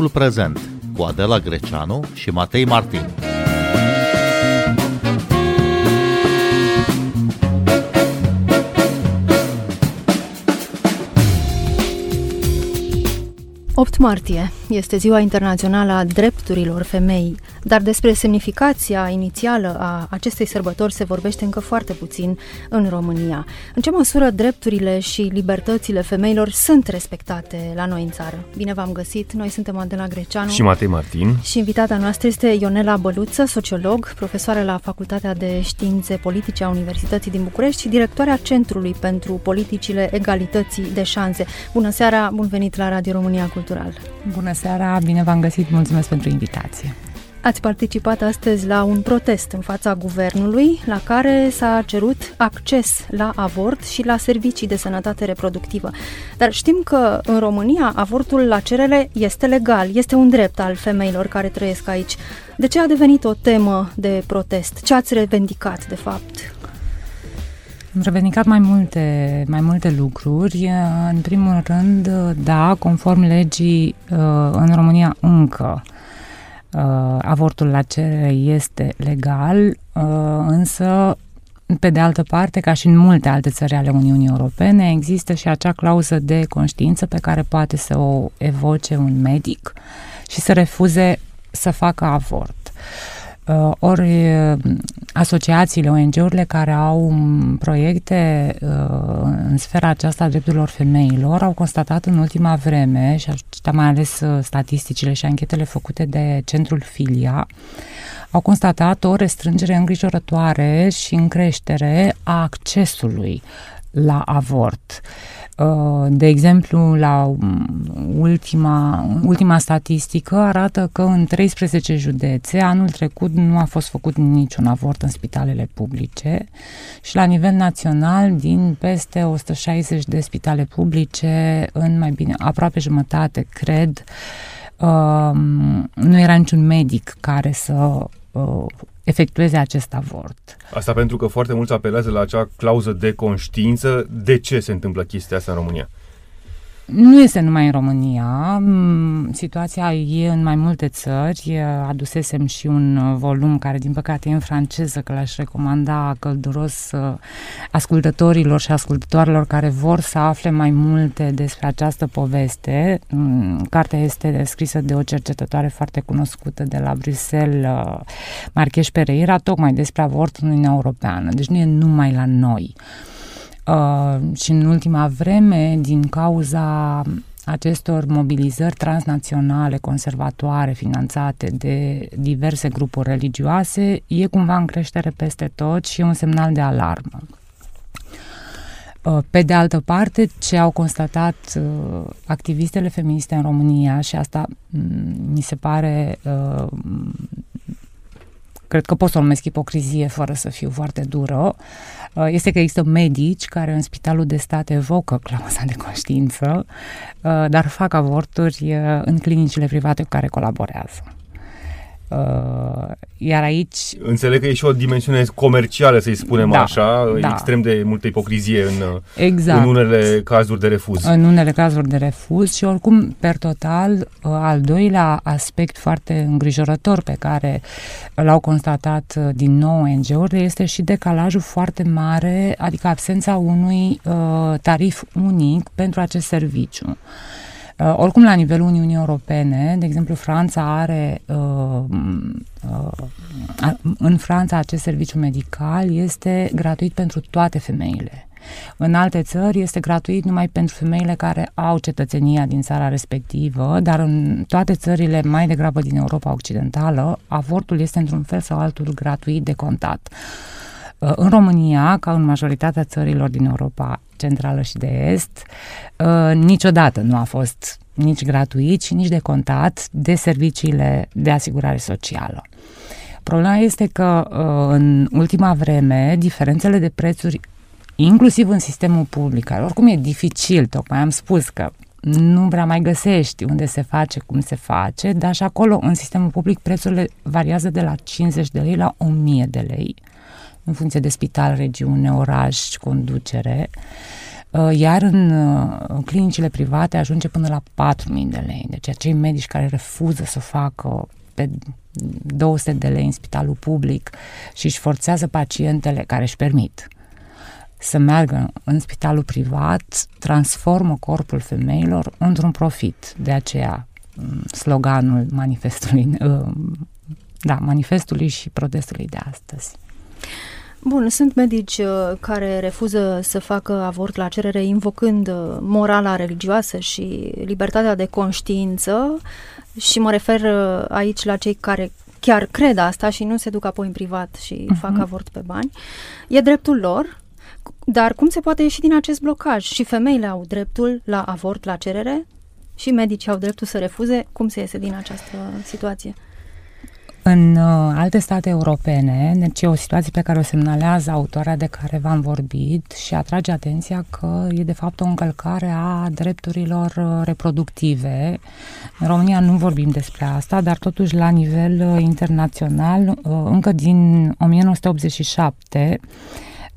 Timpul prezent cu Adela Greceanu și Matei Martin. 8 martie este Ziua Internațională a Drepturilor Femeii, dar despre semnificația inițială a acestei sărbători se vorbește încă foarte puțin în România. În ce măsură drepturile și libertățile femeilor sunt respectate la noi în țară? Bine v-am găsit, noi suntem Adela Greceanu și Matei Martin și invitata noastră este Ionela Băluță, sociolog, profesoară la Facultatea de Științe Politice a Universității din București și directoarea Centrului pentru Politicile Egalității de Șanse. Bună seara, bun venit la Radio România Cultural! Bună seara, bine v-am găsit, mulțumesc pentru invitație. Ați participat astăzi la un protest în fața guvernului la care s-a cerut acces la avort și la servicii de sănătate reproductivă. Dar știm că în România avortul la cerere este legal, este un drept al femeilor care trăiesc aici. De ce a devenit o temă de protest? Ce ați revendicat, de fapt? Am revendicat mai multe, mai multe lucruri. În primul rând, da, conform legii, în România încă avortul la cerere este legal, însă pe de altă parte, ca și în multe alte țări ale Uniunii Europene, există și acea clauză de conștiință pe care poate să o evoce un medic și să refuze să facă avort. Uh, Uh, ori uh, asociațiile, ONG-urile care au um, proiecte uh, în sfera aceasta a drepturilor femeilor au constatat în ultima vreme, și aș mai ales statisticile și anchetele făcute de centrul Filia, au constatat o restrângere îngrijorătoare și în creștere a accesului la avort. Uh, Uh, de exemplu, la um, ultima, ultima statistică arată că în 13 județe anul trecut nu a fost făcut niciun avort în spitalele publice și la nivel național din peste 160 de spitale publice în mai bine aproape jumătate, cred, um, nu era niciun medic care să uh, efectueze acest avort. Asta pentru că foarte mulți apelează la acea clauză de conștiință. De ce se întâmplă chestia asta în România? Nu este numai în România, mm, situația e în mai multe țări. Adusesem și un volum care, din păcate, e în franceză, că l-aș recomanda călduros uh, ascultătorilor și ascultătoarelor care vor să afle mai multe despre această poveste. Mm, cartea este scrisă de o cercetătoare foarte cunoscută de la Bruxelles, uh, Marcheș Pereira, tocmai despre avort în Uniunea Europeană. Deci nu e numai la noi. Uh, și în ultima vreme, din cauza acestor mobilizări transnaționale, conservatoare, finanțate de diverse grupuri religioase, e cumva în creștere peste tot și e un semnal de alarmă. Uh, pe de altă parte, ce au constatat uh, activistele feministe în România, și asta mm, mi se pare uh, cred că pot să o numesc ipocrizie fără să fiu foarte dură, uh, este că există medici care în spitalul de stat evocă clauza de conștiință, uh, dar fac avorturi uh, în clinicile private cu care colaborează. Uh, iar aici... Înțeleg că e și o dimensiune comercială, să-i spunem da, așa, da. extrem de multă ipocrizie în, exact. în unele cazuri de refuz. În unele cazuri de refuz și oricum, per total, uh, al doilea aspect foarte îngrijorător pe care l-au constatat uh, din nou ONG-urile este și decalajul foarte mare, adică absența unui uh, tarif unic pentru acest serviciu. Uh, Uh, oricum, la nivelul Uniunii Europene, de exemplu, Franța are, uh, uh, în Franța acest serviciu medical este gratuit pentru toate femeile. În alte țări este gratuit numai pentru femeile care au cetățenia din țara respectivă, dar în toate țările mai degrabă din Europa Occidentală, avortul este într-un fel sau altul gratuit de contat. Uh, în România, ca în majoritatea țărilor din Europa Centrală și de Est, uh, niciodată nu a fost nici gratuit și nici de contat de serviciile de asigurare socială. Problema este că uh, în ultima vreme diferențele de prețuri inclusiv în sistemul public, care oricum e dificil, tocmai am spus că nu prea mai găsești unde se face, cum se face, dar și acolo, în sistemul public, prețurile variază de la 50 de lei la 1000 de lei în funcție de spital, regiune, oraș, conducere. iar în clinicile private ajunge până la 4.000 de lei. Deci acei medici care refuză să facă pe 200 de lei în spitalul public și își forțează pacientele care își permit să meargă în spitalul privat, transformă corpul femeilor într-un profit. De aceea mm, sloganul manifestului, uh, da, manifestului și protestului de astăzi. Bun, sunt medici uh, care refuză să facă avort la cerere invocând uh, morala religioasă și libertatea de conștiință și mă refer aici la cei care chiar cred asta și nu se duc apoi în privat și uh-huh. fac avort pe bani. E dreptul lor, dar cum se poate ieși din acest blocaj? Și femeile au dreptul la avort la cerere și medicii au dreptul să refuze. Cum se iese din această situație? În uh, alte state europene, deci e o situație pe care o semnalează autoarea de care v-am vorbit și atrage atenția că e de fapt o încălcare a drepturilor uh, reproductive. În România nu vorbim despre asta, dar totuși la nivel uh, internațional, uh, încă din 1987,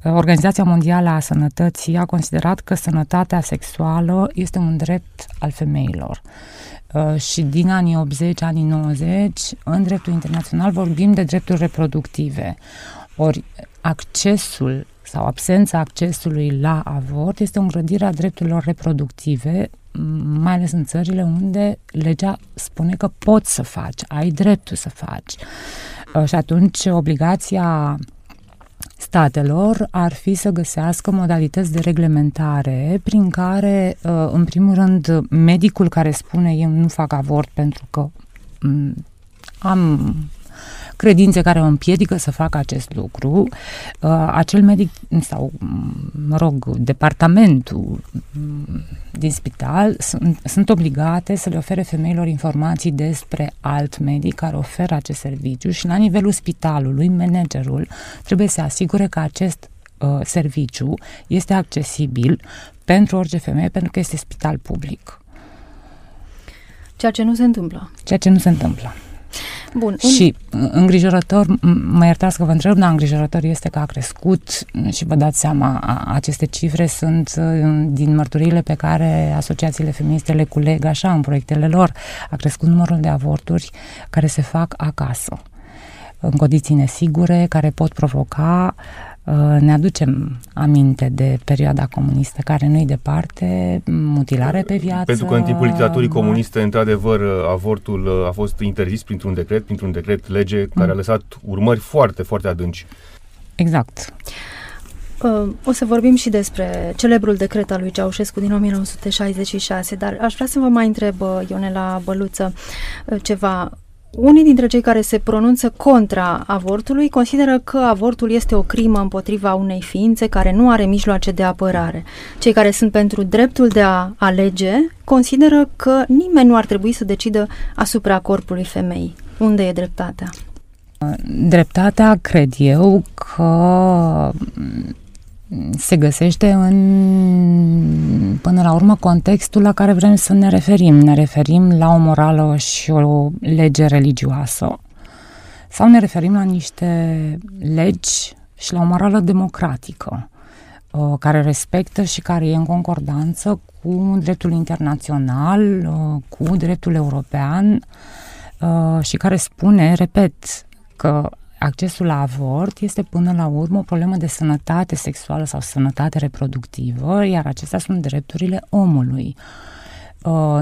Organizația Mondială a Sănătății a considerat că sănătatea sexuală este un drept al femeilor. Uh, și din anii 80, anii 90, în dreptul internațional vorbim de drepturi reproductive. Ori accesul sau absența accesului la avort este o îngrădire a drepturilor reproductive, mai ales în țările unde legea spune că poți să faci, ai dreptul să faci. Uh, și atunci obligația statelor ar fi să găsească modalități de reglementare prin care, uh, în primul rând, medicul care spune eu nu fac avort pentru că mm, am credințe care o împiedică să facă acest lucru, uh, acel medic sau, mă rog, departamentul mm, din spital sunt, sunt obligate să le ofere femeilor informații despre alt medic care oferă acest serviciu și la nivelul spitalului, managerul trebuie să asigure că acest uh, serviciu este accesibil pentru orice femeie pentru că este spital public. Ceea ce nu se întâmplă. Ceea ce nu se întâmplă. Bun. Și îngrijorător, mă iertați că vă întreb, dar îngrijorător este că a crescut și vă dați seama, aceste cifre sunt uh, din mărturiile pe care asociațiile feministe le culeg așa în proiectele lor. A crescut numărul de avorturi care se fac acasă în condiții nesigure, care pot provoca uh, Uh, ne aducem aminte de perioada comunistă care nu-i departe, mutilare pe viață. Pentru că în timpul dictaturii comuniste, într-adevăr, uh, avortul uh, a fost interzis printr-un decret, printr-un decret lege care mm. a lăsat urmări foarte, foarte adânci. Exact. O să vorbim și despre celebrul decret al lui Ceaușescu din 1966, dar aș vrea să vă mai întreb, Ionela Băluță, ceva. Unii dintre cei care se pronunță contra avortului consideră că avortul este o crimă împotriva unei ființe care nu are mijloace de apărare. Cei care sunt pentru dreptul de a alege consideră că nimeni nu ar trebui să decidă asupra corpului femeii. Unde e dreptatea? Dreptatea, cred eu, că se găsește în, până la urmă, contextul la care vrem să ne referim. Ne referim la o morală și o lege religioasă sau ne referim la niște legi și la o morală democratică uh, care respectă și care e în concordanță cu dreptul internațional, uh, cu dreptul european uh, și care spune, repet, că accesul la avort este până la urmă o problemă de sănătate sexuală sau sănătate reproductivă, iar acestea sunt drepturile omului. Uh,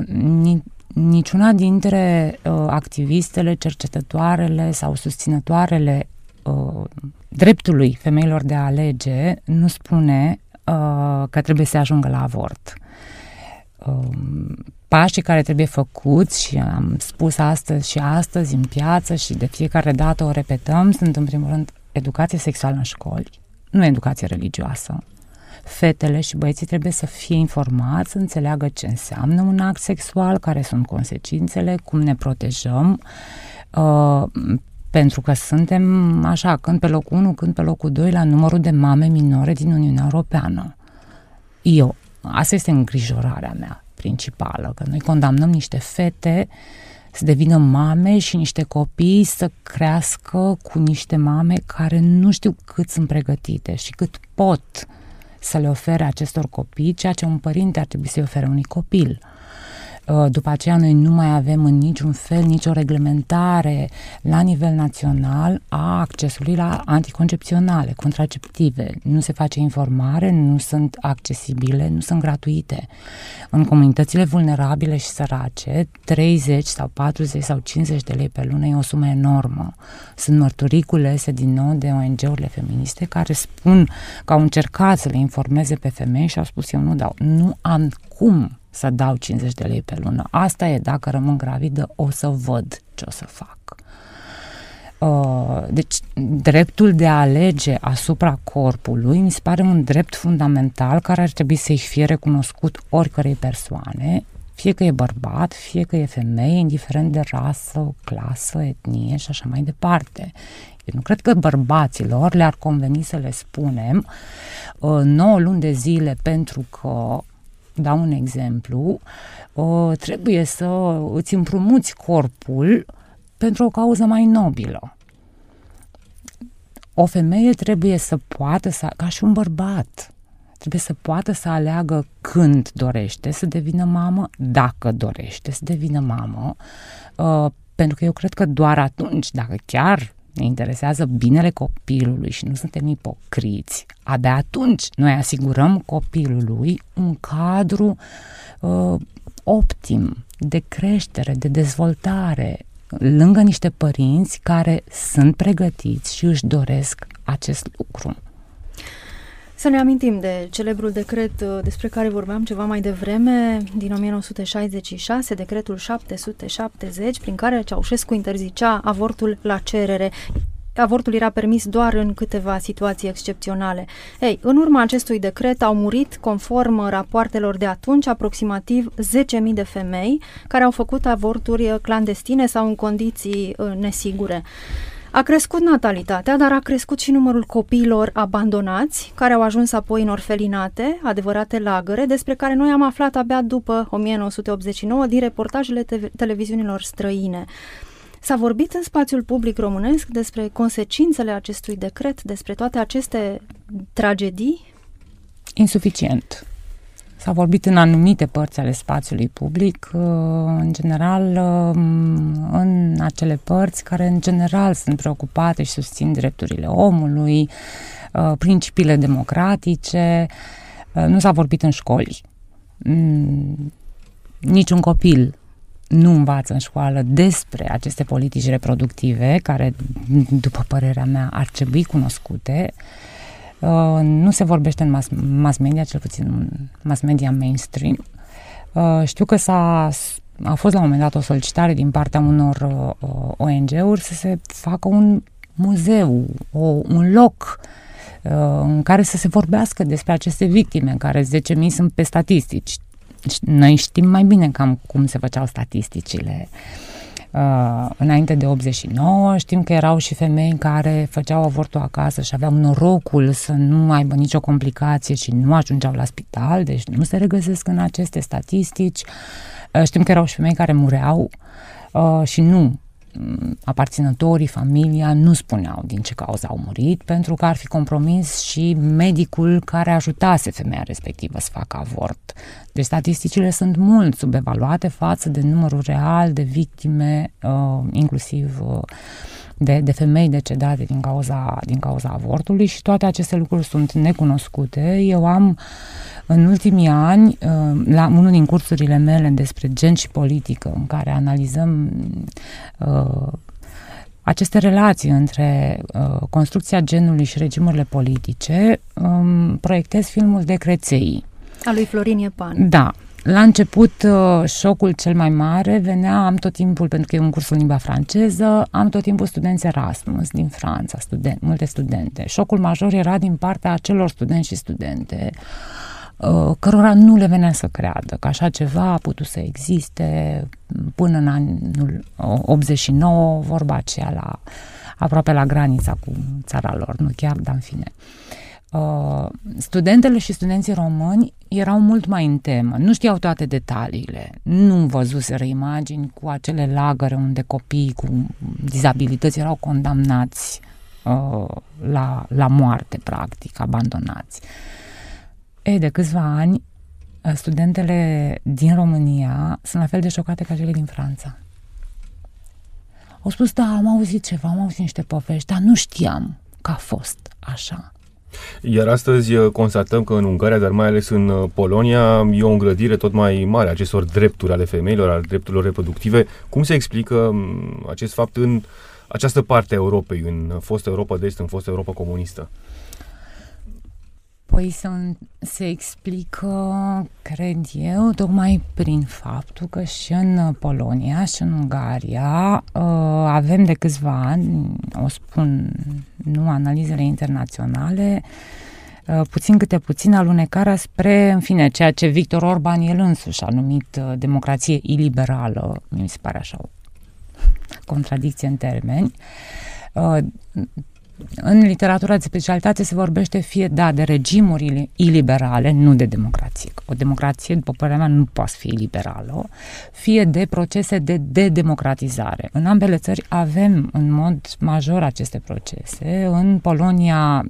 niciuna dintre uh, activistele, cercetătoarele sau susținătoarele uh, dreptului femeilor de a alege nu spune uh, că trebuie să ajungă la avort. Uh, pașii care trebuie făcuți și am spus astăzi și astăzi în piață și de fiecare dată o repetăm, sunt în primul rând educație sexuală în școli, nu educație religioasă. Fetele și băieții trebuie să fie informați, să înțeleagă ce înseamnă un act sexual, care sunt consecințele, cum ne protejăm, uh, pentru că suntem așa, când pe locul 1, când pe locul 2 la numărul de mame minore din Uniunea Europeană. Eu, asta este îngrijorarea mea principală, că noi condamnăm niște fete să devină mame și niște copii să crească cu niște mame care nu știu cât sunt pregătite și cât pot să le ofere acestor copii ceea ce un părinte ar trebui să-i ofere unui copil. Uh, după aceea noi nu mai avem în niciun fel nicio reglementare la nivel național a accesului la anticoncepționale, contraceptive. Nu se face informare, nu sunt accesibile, nu sunt gratuite. În comunitățile vulnerabile și sărace, 30 sau 40 sau 50 de lei pe lună e o sumă enormă. Sunt mărturii culese din nou de ONG-urile feministe care spun că au încercat să le informeze pe femei și au spus eu nu dau. Nu am cum să dau 50 de lei pe lună. Asta e, dacă rămân gravidă, o să văd ce o să fac. Uh, deci, dreptul de a alege asupra corpului mi se pare un drept fundamental care ar trebui să-i fie recunoscut oricărei persoane, fie că e bărbat, fie că e femeie, indiferent de rasă, clasă, etnie și așa mai departe. Eu nu cred că bărbaților le-ar conveni să le spunem uh, 9 luni de zile pentru că dau un exemplu, uh, trebuie să îți împrumuți corpul pentru o cauză mai nobilă. O femeie trebuie să poată să, ca și un bărbat, trebuie să poată să aleagă când dorește să devină mamă, dacă dorește să devină mamă, uh, pentru că eu cred că doar atunci, dacă chiar ne interesează binele copilului și nu suntem ipocriți, abia atunci noi asigurăm copilului un cadru uh, optim de creștere, de dezvoltare, lângă niște părinți care sunt pregătiți și își doresc acest lucru. Să ne amintim de celebrul decret uh, despre care vorbeam ceva mai devreme, din 1966, decretul 770, prin care Ceaușescu interzicea avortul la cerere. Avortul era permis doar în câteva situații excepționale. Ei, în urma acestui decret au murit, conform rapoartelor de atunci, aproximativ 10.000 de femei care au făcut avorturi clandestine sau în condiții uh, nesigure. A crescut natalitatea, dar a crescut și numărul copiilor abandonați, care au ajuns apoi în orfelinate, adevărate lagăre, despre care noi am aflat abia după 1989 din reportajele te- televiziunilor străine. S-a vorbit în spațiul public românesc despre consecințele acestui decret, despre toate aceste tragedii? Insuficient. S-a vorbit în anumite părți ale spațiului public, uh, în general uh, în acele părți care în general sunt preocupate și susțin drepturile omului, uh, principiile democratice. Nu s-a vorbit în școli. Mm, niciun copil nu învață în școală despre aceste politici reproductive, care, după părerea mea, ar trebui cunoscute. Uh, nu se vorbește în mass, mass media, cel puțin în mass media mainstream. Uh, știu că s-a a fost la un moment dat o solicitare din partea unor uh, ONG-uri să se facă un muzeu, o, un loc uh, în care să se vorbească despre aceste victime, în care 10.000 sunt pe statistici. Noi știm mai bine cam cum se făceau statisticile uh, înainte de 89. Știm că erau și femei care făceau avortul acasă și aveau norocul să nu aibă nicio complicație și nu ajungeau la spital, deci nu se regăsesc în aceste statistici. Uh, știm că erau și femei care mureau uh, și nu Mm, aparținătorii, familia nu spuneau din ce cauză au murit, pentru că ar fi compromis și medicul care ajutase femeia respectivă să facă avort. Deci statisticile sunt mult subevaluate față de numărul real de victime, uh, inclusiv uh, de, de femei decedate din cauza, din cauza avortului și toate aceste lucruri sunt necunoscute. Eu am în ultimii ani, uh, la unul din cursurile mele despre gen și politică, în care analizăm uh, aceste relații între uh, construcția genului și regimurile politice, um, proiectez filmul de creței. A lui Florin Iepan. Da, la început, uh, șocul cel mai mare venea, am tot timpul, pentru că e un curs în limba franceză, am tot timpul studenți Erasmus din Franța, student, multe studente. Șocul major era din partea acelor studenți și studente uh, cărora nu le venea să creadă că așa ceva a putut să existe până în anul 89, vorba aceea la, aproape la granița cu țara lor, nu chiar, dar în fine. Uh, studentele și studenții români erau mult mai în temă, nu știau toate detaliile, nu văzuseră imagini cu acele lagăre unde copiii cu dizabilități erau condamnați uh, la, la moarte, practic, abandonați. E, de câțiva ani, studentele din România sunt la fel de șocate ca cele din Franța. Au spus, da, am auzit ceva, am auzit niște povești, dar nu știam că a fost așa. Iar astăzi uh, constatăm că în Ungaria, dar mai ales în uh, Polonia, e o îngrădire tot mai mare a acestor drepturi ale femeilor, ale drepturilor reproductive. Cum se explică mm, acest fapt în această parte a Europei, în fostă Europa de Est, în fostă Europa comunistă? Păi să, se explică, cred eu, tocmai prin faptul că și în Polonia și în Ungaria uh, avem de câțiva ani, o spun, nu analizele internaționale, uh, puțin câte puțin alunecarea spre, în fine, ceea ce Victor Orban el însuși a numit uh, democrație iliberală, mi se pare așa o contradicție în termeni, în literatura de specialitate se vorbește fie, da, de regimuri iliberale, nu de democrație. O democrație, după părerea mea, nu poate fi liberală, fie de procese de dedemocratizare. În ambele țări avem în mod major aceste procese. În Polonia,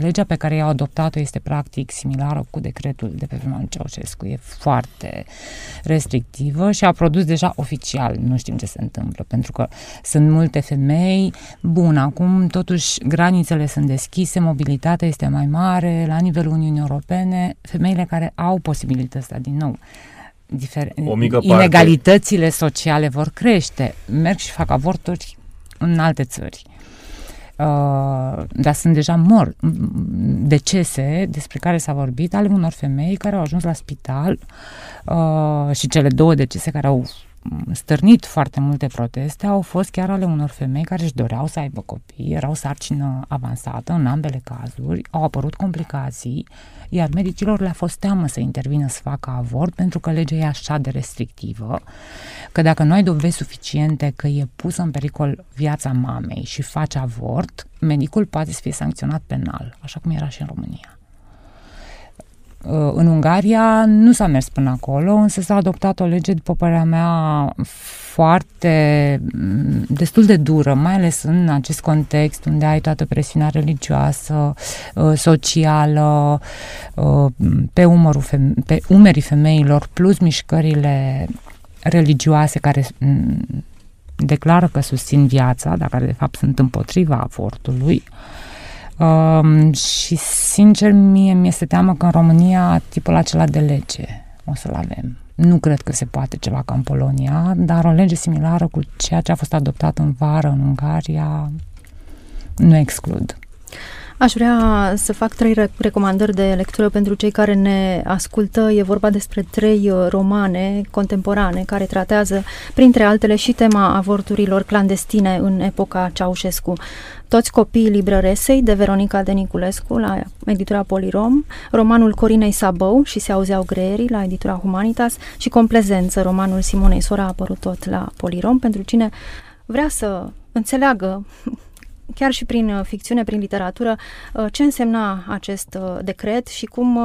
legea pe care i-au adoptat-o este practic similară cu decretul de pe vremea lui Ceaușescu. E foarte restrictivă și a produs deja oficial, nu știm ce se întâmplă, pentru că sunt multe femei, bun, acum totuși granițele sunt deschise, mobilitatea este mai mare, la nivelul Uniunii Europene, femeile care au posibilitatea din nou, difer- o mică inegalitățile parte. sociale vor crește, merg și fac avorturi în alte țări. Uh, dar sunt deja mor decese despre care s-a vorbit ale unor femei care au ajuns la spital uh, și cele două decese care au stârnit foarte multe proteste au fost chiar ale unor femei care își doreau să aibă copii, erau sarcină avansată în ambele cazuri, au apărut complicații, iar medicilor le-a fost teamă să intervină să facă avort pentru că legea e așa de restrictivă, că dacă nu ai dovezi suficiente că e pusă în pericol viața mamei și faci avort, medicul poate să fie sancționat penal, așa cum era și în România. Uh, în Ungaria nu s-a mers până acolo, însă s-a adoptat o lege, după părerea mea, foarte, mm, destul de dură, mai ales în acest context unde ai toată presiunea religioasă, uh, socială, uh, pe, umărul feme- pe umerii femeilor, plus mișcările religioase care mm, declară că susțin viața, dar care de fapt sunt împotriva avortului. Uh, Um, și sincer, mie mi-este teamă că în România tipul acela de lege o să-l avem. Nu cred că se poate ceva ca în Polonia, dar o lege similară cu ceea ce a fost adoptat în vară în Ungaria nu exclud. Aș vrea să fac trei recomandări de lectură pentru cei care ne ascultă. E vorba despre trei uh, romane contemporane care tratează, printre altele, și tema avorturilor clandestine în epoca Ceaușescu. Toți copiii librăresei de Veronica de Niculescu la editura Polirom, romanul Corinei Sabău și se auzeau greierii la editura Humanitas și Complezență, romanul Simonei Sora a apărut tot la Polirom pentru cine vrea să înțeleagă chiar și prin uh, ficțiune, prin literatură, uh, ce însemna acest uh, decret și cum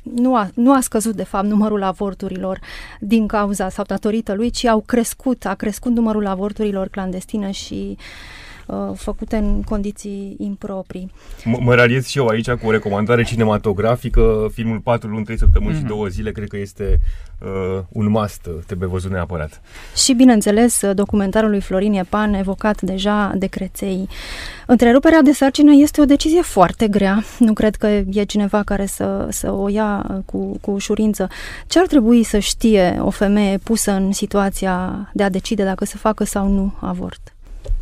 nu a, nu a scăzut, de fapt, numărul avorturilor din cauza sau datorită lui, ci au crescut, a crescut numărul avorturilor clandestine și uh, uh, făcute în condiții improprii. M- mă raliez și eu aici cu o recomandare cinematografică, filmul 4 luni, 3 săptămâni mm-hmm. și 2 mhm. zile, cred că este uh, un must, uh, trebuie văzut neapărat. Și, bineînțeles, uh, documentarul lui Florin Epan, evocat deja de creței. Întreruperea de sarcină este o decizie foarte grea. Nu cred că e cineva care să, să o ia uh, cu, cu ușurință. Ce ar trebui să știe o femeie pusă în situația de a decide dacă să facă sau nu avort?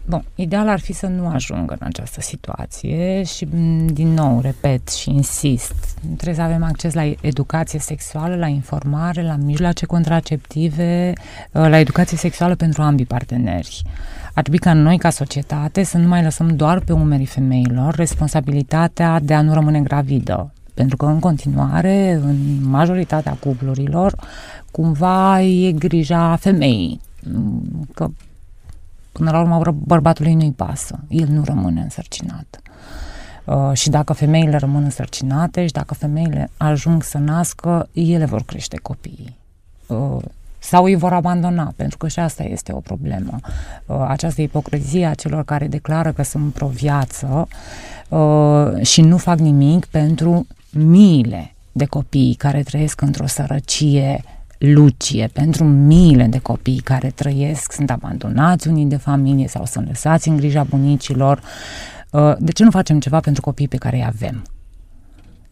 Bun, ideal ar fi să nu ajungă în această situație și, din nou, repet și insist, trebuie să avem acces la educație sexuală, la informare, la mijloace contraceptive, uh, la educație sexuală pentru ambii parteneri. Ar trebui ca noi, ca societate, să nu mai lăsăm doar pe umerii femeilor responsabilitatea de a nu rămâne gravidă. Pentru că, în continuare, în majoritatea cuplurilor, cumva e grija femeii. Că Până la urmă, bărbatului nu-i pasă. El nu rămâne însărcinat. Uh, și dacă femeile rămân însărcinate și dacă femeile ajung să nască, ele vor crește copiii. Uh, sau îi vor abandona, pentru că și asta este o problemă. Uh, această ipocrizie a celor care declară că sunt pro-viață uh, și nu fac nimic pentru miile de copii care trăiesc într-o sărăcie lucie pentru miile de copii care trăiesc, sunt abandonați unii de familie sau sunt lăsați în grija bunicilor. Uh, de ce nu facem ceva pentru copiii pe care îi avem?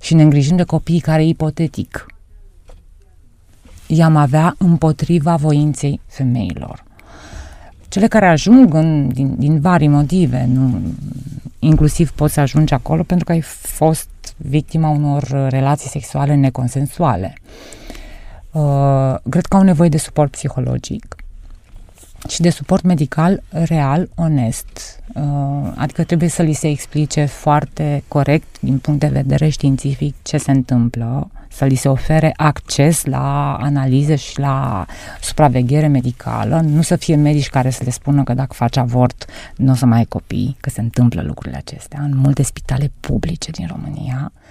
Și ne îngrijim de copiii care, ipotetic, i-am avea împotriva voinței femeilor. Cele care ajung în, din, din vari motive, nu, inclusiv poți să ajungi acolo pentru că ai fost victima unor relații sexuale neconsensuale. Uh, cred că au nevoie de suport psihologic și de suport medical real, onest. Uh, adică trebuie să li se explice foarte corect, din punct de vedere științific, ce se întâmplă, să li se ofere acces la analize și la supraveghere medicală, nu să fie medici care să le spună că dacă faci avort nu o să mai ai copii, că se întâmplă lucrurile acestea în multe spitale publice din România uh,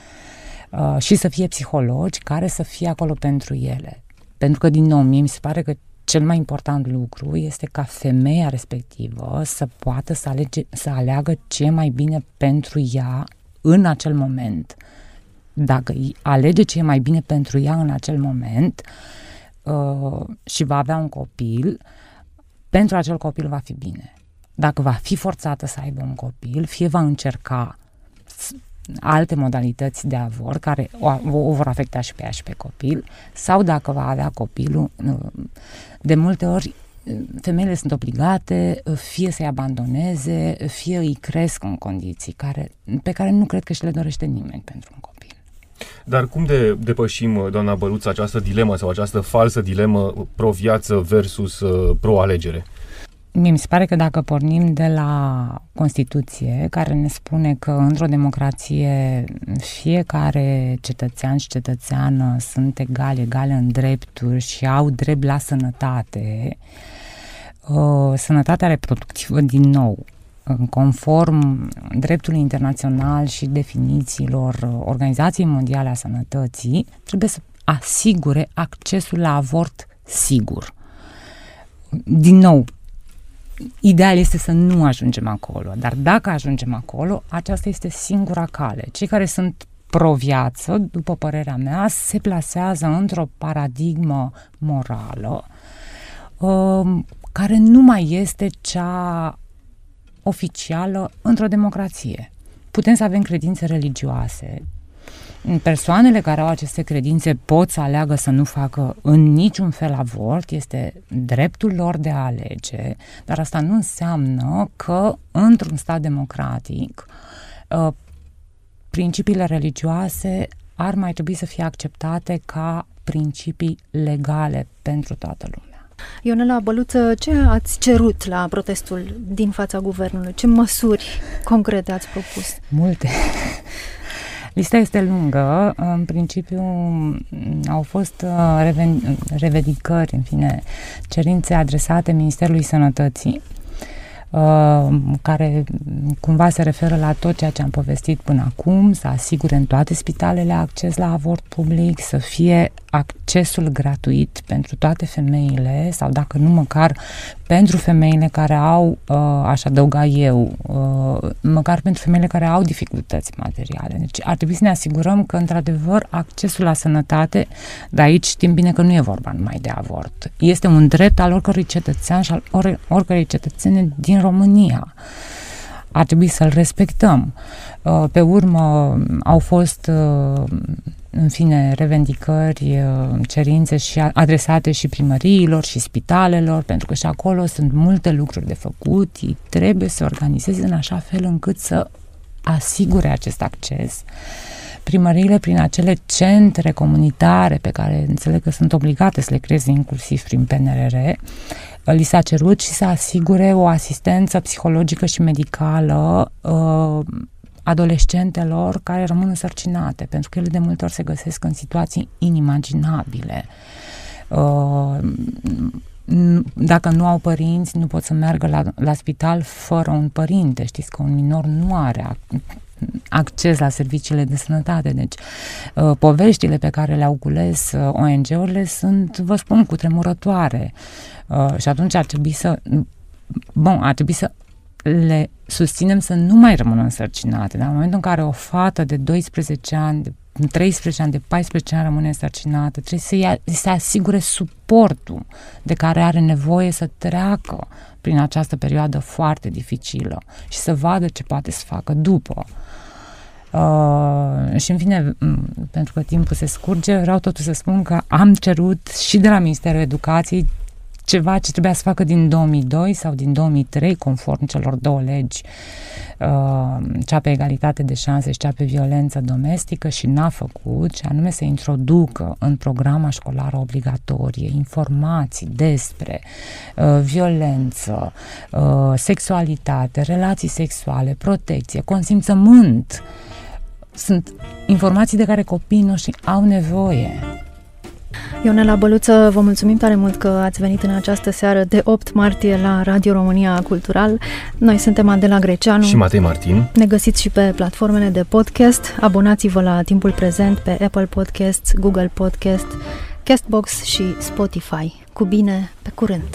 și să fie psihologi care să fie acolo pentru ele. Pentru că, din nou, mie mi se pare că cel mai important lucru este ca femeia respectivă să poată să, alege, să aleagă ce mai bine pentru ea în acel moment. Dacă alege ce e mai bine pentru ea în acel moment uh, și va avea un copil, pentru acel copil va fi bine. Dacă va fi forțată să aibă un copil, fie va încerca alte modalități de avort care o, o vor afecta și pe ea și pe copil, sau dacă va avea copilul, de multe ori femeile sunt obligate fie să-i abandoneze, fie îi cresc în condiții care, pe care nu cred că și le dorește nimeni pentru un copil. Dar cum de depășim, doamna Băluță, această dilemă sau această falsă dilemă pro-viață versus uh, pro-alegere? Mie mi se pare că dacă pornim de la Constituție, care ne spune că într-o democrație fiecare cetățean și cetățeană sunt egali, egale în drepturi și au drept la sănătate, uh, sănătatea reproductivă, din nou, conform dreptului internațional și definițiilor Organizației Mondiale a Sănătății, trebuie să asigure accesul la avort sigur. Din nou, Ideal este să nu ajungem acolo, dar dacă ajungem acolo, aceasta este singura cale. Cei care sunt pro-viață, după părerea mea, se plasează într-o paradigmă morală uh, care nu mai este cea oficială într-o democrație. Putem să avem credințe religioase, persoanele care au aceste credințe pot să aleagă să nu facă în niciun fel avort, este dreptul lor de a alege, dar asta nu înseamnă că într-un stat democratic uh, principiile religioase ar mai trebui să fie acceptate ca principii legale pentru toată lumea. Ionela Băluță, ce ați cerut la protestul din fața guvernului? Ce măsuri concrete ați propus? Multe. Lista este lungă. În principiu au fost uh, revedicări, în fine, cerințe adresate Ministerului Sănătății Uh, care cumva se referă la tot ceea ce am povestit până acum, să asigure în toate spitalele acces la avort public, să fie accesul gratuit pentru toate femeile sau dacă nu măcar pentru femeile care au, uh, aș adăuga eu, uh, măcar pentru femeile care au dificultăți materiale. Deci ar trebui să ne asigurăm că, într-adevăr, accesul la sănătate, de aici știm bine că nu e vorba numai de avort. Este un drept al oricărui cetățean și al or- oricărei cetățene din România. Ar trebui să-l respectăm. Uh, pe urmă au fost uh, în fine, revendicări, uh, cerințe și adresate și primăriilor și spitalelor, pentru că și acolo sunt multe lucruri de făcut, ei trebuie să organizeze în așa fel încât să asigure acest acces. Primăriile, prin acele centre comunitare pe care înțeleg că sunt obligate să le creeze inclusiv prin PNRR, li s-a cerut și să asigure o asistență psihologică și medicală uh, adolescentelor care rămân însărcinate, pentru că ele de multe ori se găsesc în situații inimaginabile. Uh, dacă nu au părinți, nu pot să meargă la, la spital fără un părinte. Știți că un minor nu are acces la serviciile de sănătate. Deci, uh, poveștile pe care le-au cules uh, ONG-urile sunt, vă spun, cu tremurătoare. Și atunci ar trebui să Bun, ar trebui să le susținem să nu mai rămână însărcinate. Dar în momentul în care o fată de 12 ani, de 13 ani, de 14 ani rămâne însărcinată, trebuie să ia, să asigure suportul de care are nevoie să treacă prin această perioadă foarte dificilă și să vadă ce poate să facă după. Uh, și în fine, pentru că timpul se scurge, vreau totuși să spun că am cerut și de la Ministerul Educației ceva ce trebuia să facă din 2002 sau din 2003, conform celor două legi, uh, cea pe egalitate de șanse și cea pe violență domestică și n-a făcut, și anume să introducă în programa școlară obligatorie informații despre uh, violență, uh, sexualitate, relații sexuale, protecție, consimțământ. Sunt informații de care copiii noștri au nevoie Ionela Băluță, vă mulțumim tare mult că ați venit în această seară de 8 martie la Radio România Cultural. Noi suntem Adela Greceanu și Matei Martin. Ne găsiți și pe platformele de podcast. Abonați-vă la Timpul Prezent pe Apple Podcasts, Google Podcast, Castbox și Spotify. Cu bine, pe curând!